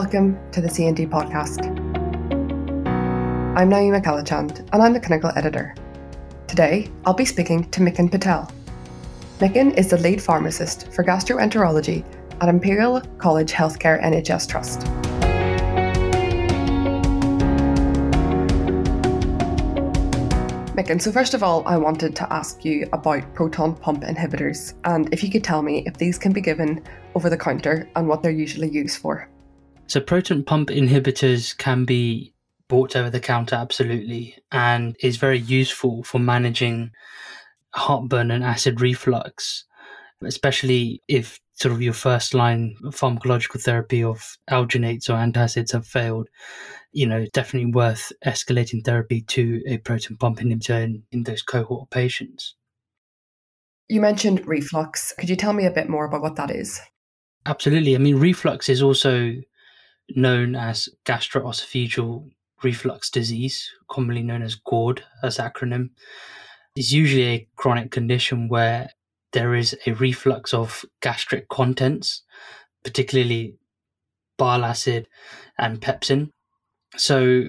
Welcome to the C&D podcast. I'm Naima Kalachand and I'm the clinical editor. Today, I'll be speaking to Mikin Patel. Mikin is the lead pharmacist for gastroenterology at Imperial College Healthcare NHS Trust. Mikin, so first of all, I wanted to ask you about proton pump inhibitors and if you could tell me if these can be given over the counter and what they're usually used for. So, proton pump inhibitors can be bought over the counter, absolutely, and is very useful for managing heartburn and acid reflux, especially if sort of your first line pharmacological therapy of alginates or antacids have failed you know, definitely worth escalating therapy to a proton pump inhibitor in, in those cohort patients. You mentioned reflux. Could you tell me a bit more about what that is? Absolutely. I mean, reflux is also known as gastroesophageal reflux disease, commonly known as GORD as acronym. It's usually a chronic condition where there is a reflux of gastric contents, particularly bile acid and pepsin, so,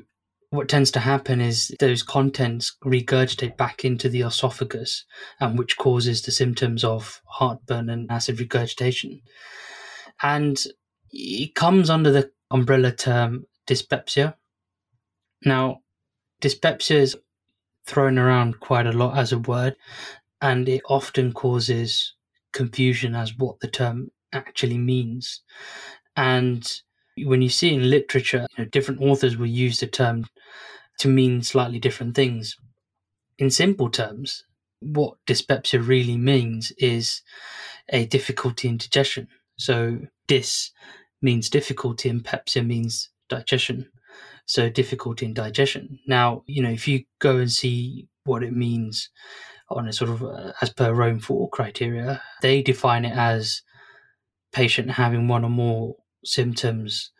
what tends to happen is those contents regurgitate back into the esophagus, and which causes the symptoms of heartburn and acid regurgitation. And it comes under the umbrella term dyspepsia. Now, dyspepsia is thrown around quite a lot as a word, and it often causes confusion as what the term actually means. And when you see in literature, you know, different authors will use the term to mean slightly different things. In simple terms, what dyspepsia really means is a difficulty in digestion. So dis means difficulty and pepsia means digestion. So difficulty in digestion. Now, you know, if you go and see what it means on a sort of uh, as per Rome 4 criteria, they define it as patient having one or more symptoms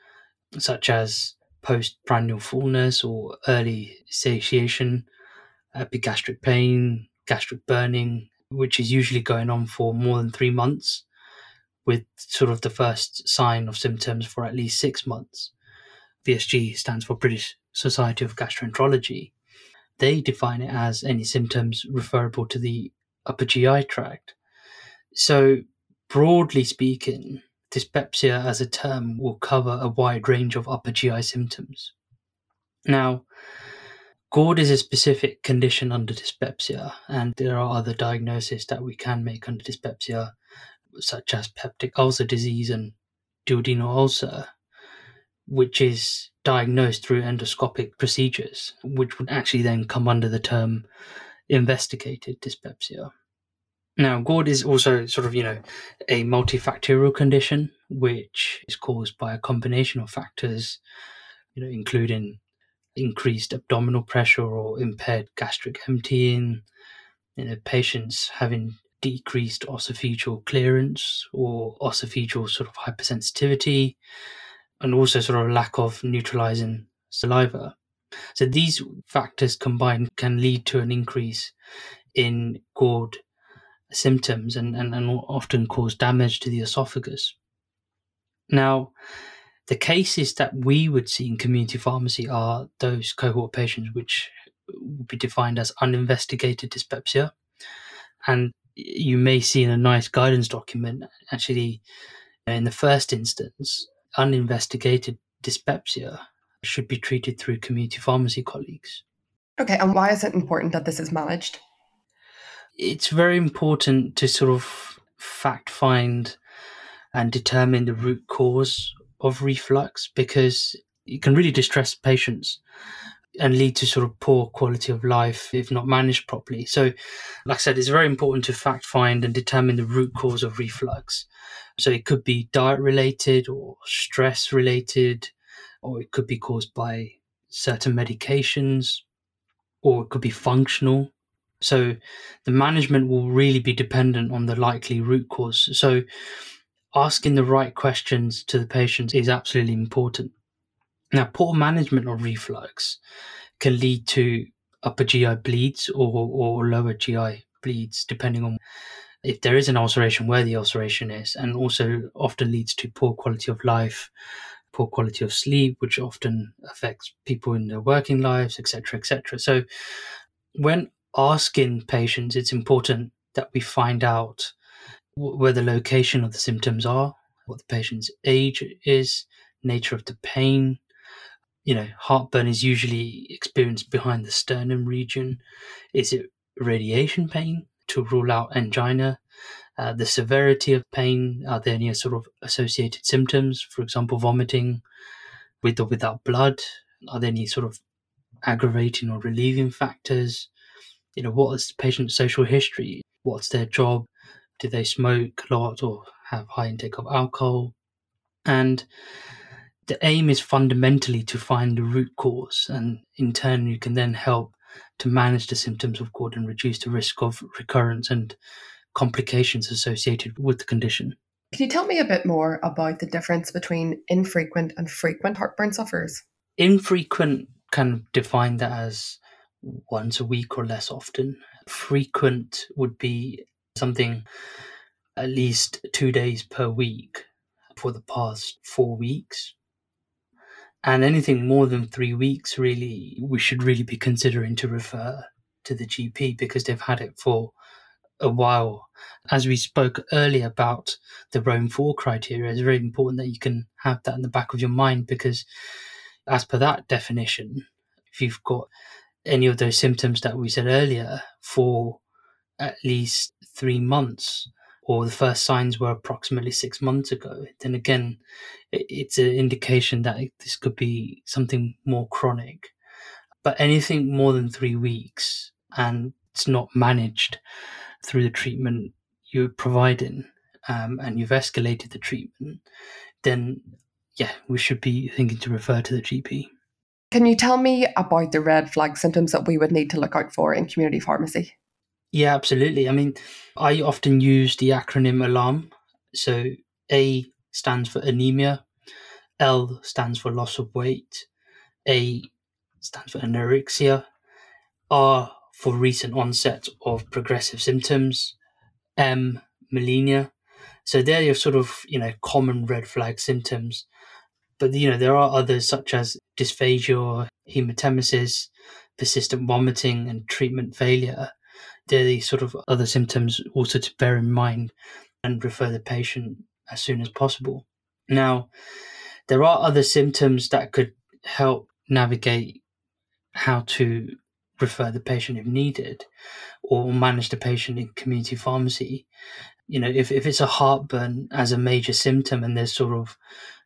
such as postprandial fullness or early satiation, epigastric pain, gastric burning, which is usually going on for more than three months, with sort of the first sign of symptoms for at least six months. BSG stands for British Society of Gastroenterology. They define it as any symptoms referable to the upper GI tract. So, broadly speaking, dyspepsia as a term will cover a wide range of upper GI symptoms. Now, GORD is a specific condition under dyspepsia, and there are other diagnoses that we can make under dyspepsia, such as peptic ulcer disease and duodenal ulcer, which is diagnosed through endoscopic procedures, which would actually then come under the term investigated dyspepsia. Now, GORD is also sort of, you know, a multifactorial condition, which is caused by a combination of factors, you know, including increased abdominal pressure or impaired gastric emptying, you know, patients having decreased esophageal clearance or esophageal sort of hypersensitivity, and also sort of lack of neutralizing saliva. So these factors combined can lead to an increase in GORD symptoms and, and, and often cause damage to the esophagus. Now, the cases that we would see in community pharmacy are those cohort patients which would be defined as uninvestigated dyspepsia. And you may see in a NICE guidance document, actually, uh, in the first instance, uninvestigated dyspepsia should be treated through community pharmacy colleagues. Okay, and why is it important that this is managed? it's very important to sort of fact find and determine the root cause of reflux because it can really distress patients and lead to sort of poor quality of life if not managed properly. So, like I said, it's very important to fact find and determine the root cause of reflux. So, it could be diet related or stress related, or it could be caused by certain medications, or it could be functional. So the management will really be dependent on the likely root cause. So asking the right questions to the patients is absolutely important. Now, poor management of reflux can lead to upper GI bleeds or, or lower GI bleeds, depending on if there is an ulceration, where the ulceration is, and also often leads to poor quality of life, poor quality of sleep, which often affects people in their working lives, etc., etc. So, when asking patients, it's important that we find out where the location of the symptoms are, what the patient's age is, nature of the pain. You know, heartburn is usually experienced behind the sternum region. Is it radiation pain to rule out angina? Uh, the severity of pain, are there any sort of associated symptoms, for example, vomiting with or without blood? Are there any sort of aggravating or relieving factors? You know, what is the patient's social history? What's their job? Do they smoke a lot or have high intake of alcohol? And the aim is fundamentally to find the root cause, and in turn, you can then help to manage the symptoms of GORD and reduce the risk of recurrence and complications associated with the condition. Can you tell me a bit more about the difference between infrequent and frequent heartburn sufferers? Infrequent can define that as once a week or less often. Frequent would be something at least two days per week for the past four weeks. And anything more than three weeks, really, we should really be considering to refer to the GP because they've had it for a while. As we spoke earlier about the Rome 4 criteria, it's very important that you can have that in the back of your mind because, as per that definition, if you've got any of those symptoms that we said earlier for at least three months, or the first signs were approximately six months ago, then again, it's an indication that this could be something more chronic. But anything more than three weeks and it's not managed through the treatment you're providing um, and you've escalated the treatment, then yeah, we should be thinking to refer to the GP. Can you tell me about the red flag symptoms that we would need to look out for in community pharmacy? Yeah, absolutely. I mean, I often use the acronym ALARM. So A stands for anemia, L stands for loss of weight, A stands for anorexia, R for recent onset of progressive symptoms, M melena. So they're your sort of you know common red flag symptoms. But you know there are others such as dysphagia, hematemesis, persistent vomiting, and treatment failure the sort of other symptoms also to bear in mind and refer the patient as soon as possible. Now, there are other symptoms that could help navigate how to refer the patient if needed or manage the patient in community pharmacy. You know, if, if it's a heartburn as a major symptom and there's sort of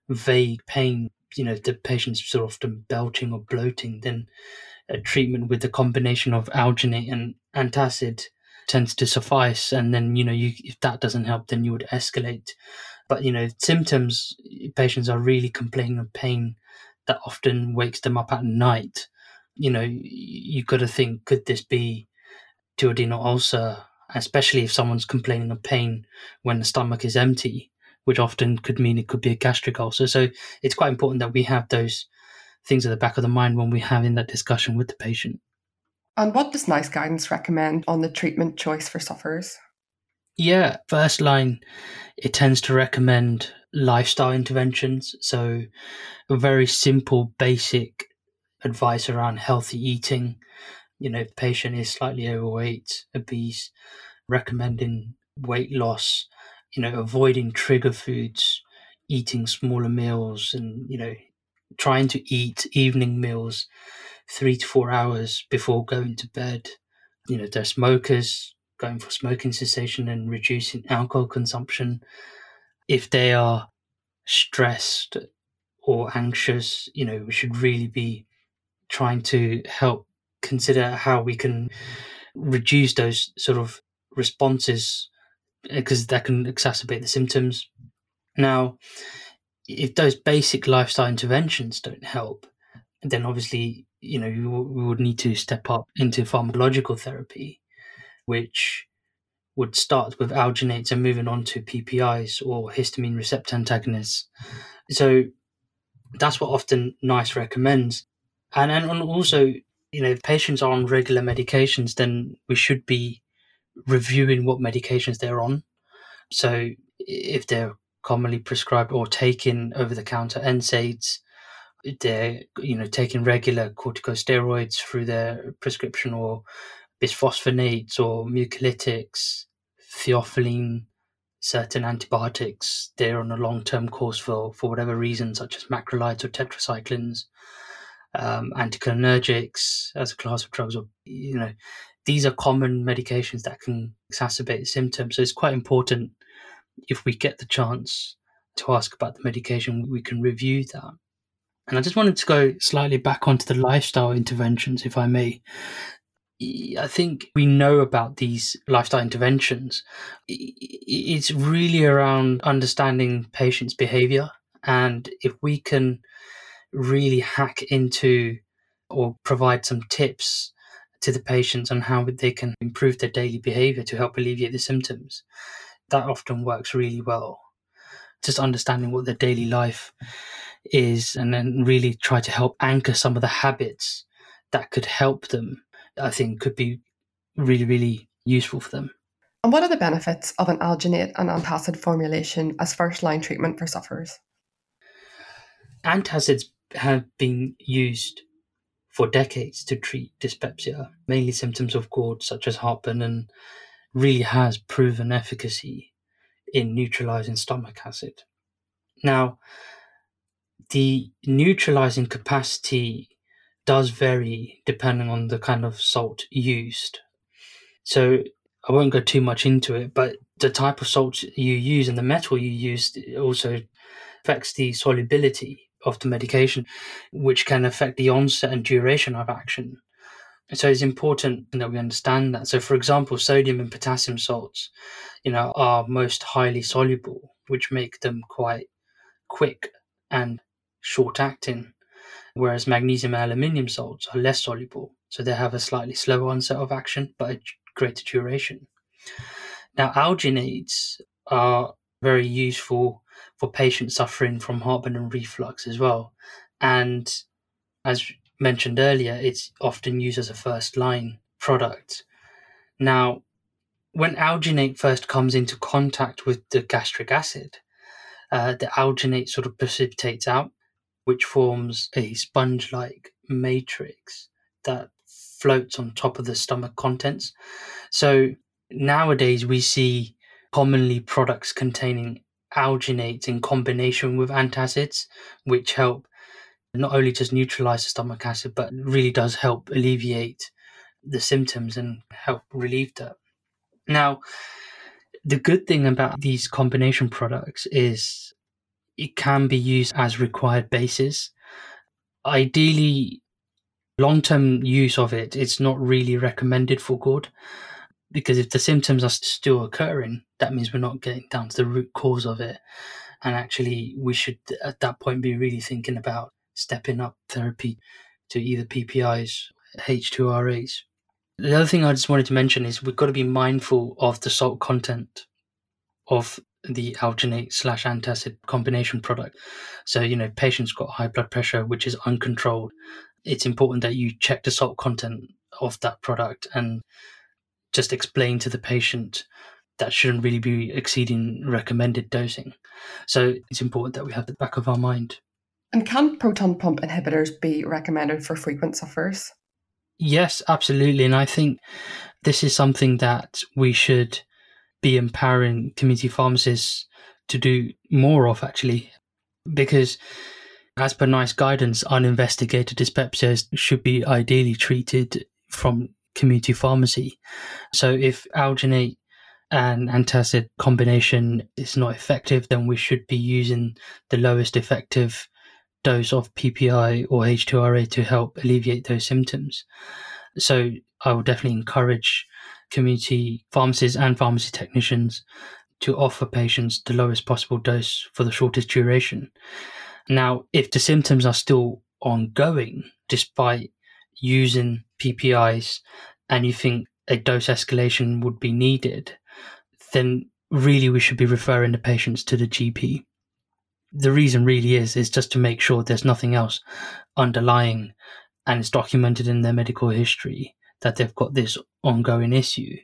vague pain, you know, the patient's sort of often belching or bloating, then treatment with the combination of alginate and antacid tends to suffice. And then, you know, you, if that doesn't help, then you would escalate. But, you know, symptoms, patients are really complaining of pain that often wakes them up at night. You know, you've got to think, could this be duodenal ulcer, especially if someone's complaining of pain when the stomach is empty, which often could mean it could be a gastric ulcer. So it's quite important that we have those things at the back of the mind when we're having that discussion with the patient. And what does NICE guidance recommend on the treatment choice for sufferers? Yeah, first line, it tends to recommend lifestyle interventions. So, a very simple, basic advice around healthy eating. You know, if the patient is slightly overweight, obese, recommending weight loss, you know, avoiding trigger foods, eating smaller meals, and, you know, trying to eat evening meals three to four hours before going to bed. You know, they're smokers going for smoking cessation and reducing alcohol consumption. If they are stressed or anxious, you know, we should really be trying to help consider how we can reduce those sort of responses because that can exacerbate the symptoms. Now, if those basic lifestyle interventions don't help, then obviously you know you, we would need to step up into pharmacological therapy, which would start with alginates and moving on to PPIs or histamine receptor antagonists. So that's what often NICE recommends. And and also, you know, if patients are on regular medications, then we should be reviewing what medications they're on. So if they're commonly prescribed or taken over the counter NSAIDs. They're you know taking regular corticosteroids through their prescription or bisphosphonates or mucolytics, theophylline, certain antibiotics. They're on a long term course for, for whatever reason, such as macrolides or tetracyclines, um, anticholinergics as a class of drugs, or you know, these are common medications that can exacerbate symptoms. So it's quite important if we get the chance to ask about the medication, we can review that. And I just wanted to go slightly back onto the lifestyle interventions, if I may. I think we know about these lifestyle interventions. It's really around understanding patients' behavior. And if we can really hack into or provide some tips to the patients on how they can improve their daily behavior to help alleviate the symptoms, that often works really well. Just understanding what their daily life is and then really try to help anchor some of the habits that could help them, I think could be really, really useful for them. And what are the benefits of an alginate and antacid formulation as first line treatment for sufferers? Antacids have been used for decades to treat dyspepsia, mainly symptoms of GORD such as heartburn, and really has proven efficacy in neutralizing stomach acid. Now, the neutralizing capacity does vary depending on the kind of salt used. So I won't go too much into it, but the type of salt you use and the metal you use also affects the solubility of the medication, which can affect the onset and duration of action. So it's important that we understand that. So, for example, sodium and potassium salts, you know, are most highly soluble, which make them quite quick and short acting, whereas magnesium and aluminium salts are less soluble, so they have a slightly slower onset of action but a greater duration. Now, alginates are very useful for patients suffering from heartburn and reflux as well. And as mentioned earlier, it's often used as a first line product. Now, when alginate first comes into contact with the gastric acid, uh, the alginate sort of precipitates out, which forms a sponge like matrix that floats on top of the stomach contents. So nowadays we see commonly products containing alginate in combination with antacids, which help not only just neutralize the stomach acid, but really does help alleviate the symptoms and help relieve that. Now, the good thing about these combination products is it can be used as required basis. Ideally, long term use of it, it's not really recommended for good because if the symptoms are still occurring, that means we're not getting down to the root cause of it. And actually, we should at that point be really thinking about stepping up therapy to either PPIs, H2RAs. The other thing I just wanted to mention is we've got to be mindful of the salt content of the alginate slash antacid combination product. So, you know, patients got high blood pressure, which is uncontrolled. It's important that you check the salt content of that product and just explain to the patient that shouldn't really be exceeding recommended dosing. So it's important that we have the back of our mind. And can proton pump inhibitors be recommended for frequent sufferers? Yes, absolutely. And I think this is something that we should be empowering community pharmacists to do more of, actually, because as per NICE guidance, uninvestigated dyspepsia should be ideally treated from community pharmacy. So if alginate and antacid combination is not effective, then we should be using the lowest effective dose of PPI or H2RA to help alleviate those symptoms. So I would definitely encourage community pharmacists and pharmacy technicians to offer patients the lowest possible dose for the shortest duration. Now, if the symptoms are still ongoing despite using PPIs and you think a dose escalation would be needed, then really we should be referring the patients to the GP. The reason really is is just to make sure there's nothing else underlying and it's documented in their medical history that they've got this ongoing issue.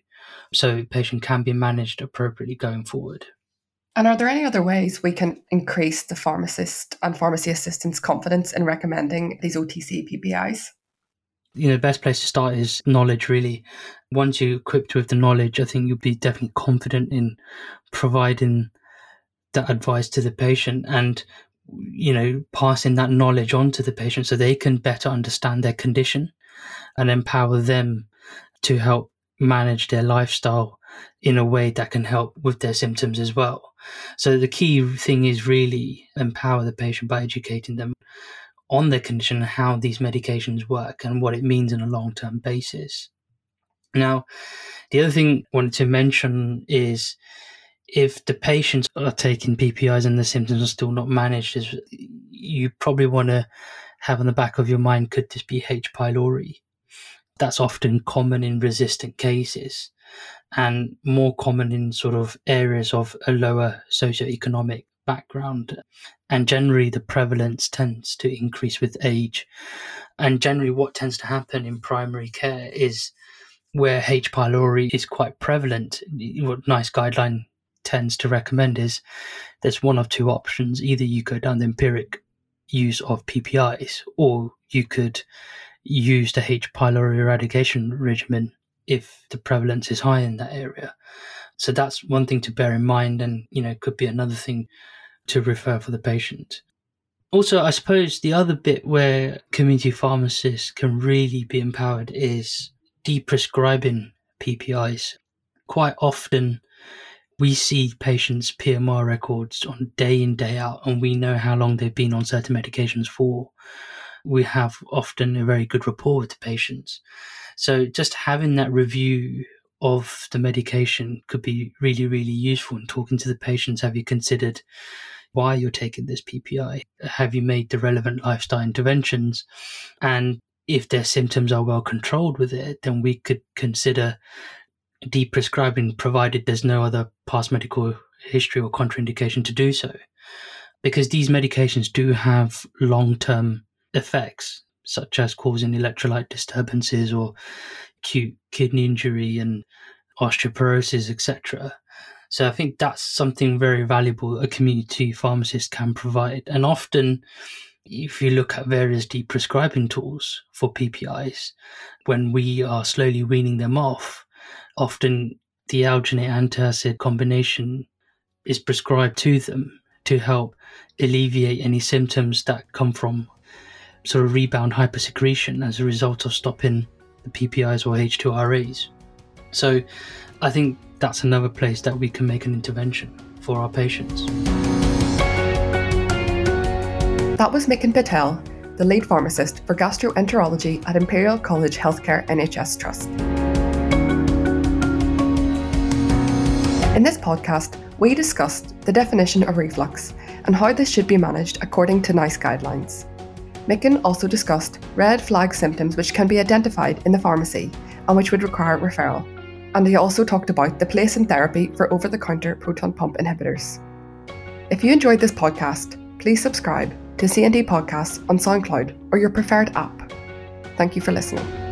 So patient can be managed appropriately going forward. And are there any other ways we can increase the pharmacist and pharmacy assistant's confidence in recommending these OTC PPIs? You know, the best place to start is knowledge, really. Once you're equipped with the knowledge, I think you'll be definitely confident in providing that advice to the patient and, you know, passing that knowledge on to the patient so they can better understand their condition and empower them to help manage their lifestyle in a way that can help with their symptoms as well. So the key thing is really empower the patient by educating them on their condition and how these medications work and what it means on a long term basis. Now, the other thing I wanted to mention is if the patients are taking PPIs and the symptoms are still not managed, you probably want to have on the back of your mind could this be H. pylori? That's often common in resistant cases and more common in sort of areas of a lower socioeconomic background. And generally, the prevalence tends to increase with age. And generally, what tends to happen in primary care is where H. pylori is quite prevalent. What NICE guideline tends to recommend is there's one of two options. Either you go down the empiric use of PPIs, or you could use the H. pylori eradication regimen if the prevalence is high in that area. So that's one thing to bear in mind, and you know, could be another thing to refer for the patient. Also, I suppose the other bit where community pharmacists can really be empowered is deprescribing PPIs. Quite often, we see patients' PMR records on day in, day out, and we know how long they've been on certain medications for. We have often a very good rapport with the patients. So just having that review of the medication could be really, really useful in talking to the patients. Have you considered why you're taking this PPI? Have you made the relevant lifestyle interventions? And if their symptoms are well controlled with it, then we could consider deprescribing, provided there's no other past medical history or contraindication to do so. Because these medications do have long term effects such as causing electrolyte disturbances or acute kidney injury and osteoporosis, etc. So I think that's something very valuable a community pharmacist can provide. And often, if you look at various deprescribing tools for PPIs, when we are slowly weaning them off, often the alginate antacid combination is prescribed to them to help alleviate any symptoms that come from sort of rebound hypersecretion as a result of stopping the PPIs or H2RAs. So I think that's another place that we can make an intervention for our patients. That was Mikin Patel, the lead pharmacist for gastroenterology at Imperial College Healthcare NHS Trust. In this podcast, we discussed the definition of reflux and how this should be managed according to NICE guidelines. Mikin also discussed red flag symptoms which can be identified in the pharmacy and which would require referral. And he also talked about the place in therapy for over the counter proton pump inhibitors. If you enjoyed this podcast, please subscribe to C&D Podcasts on SoundCloud or your preferred app. Thank you for listening.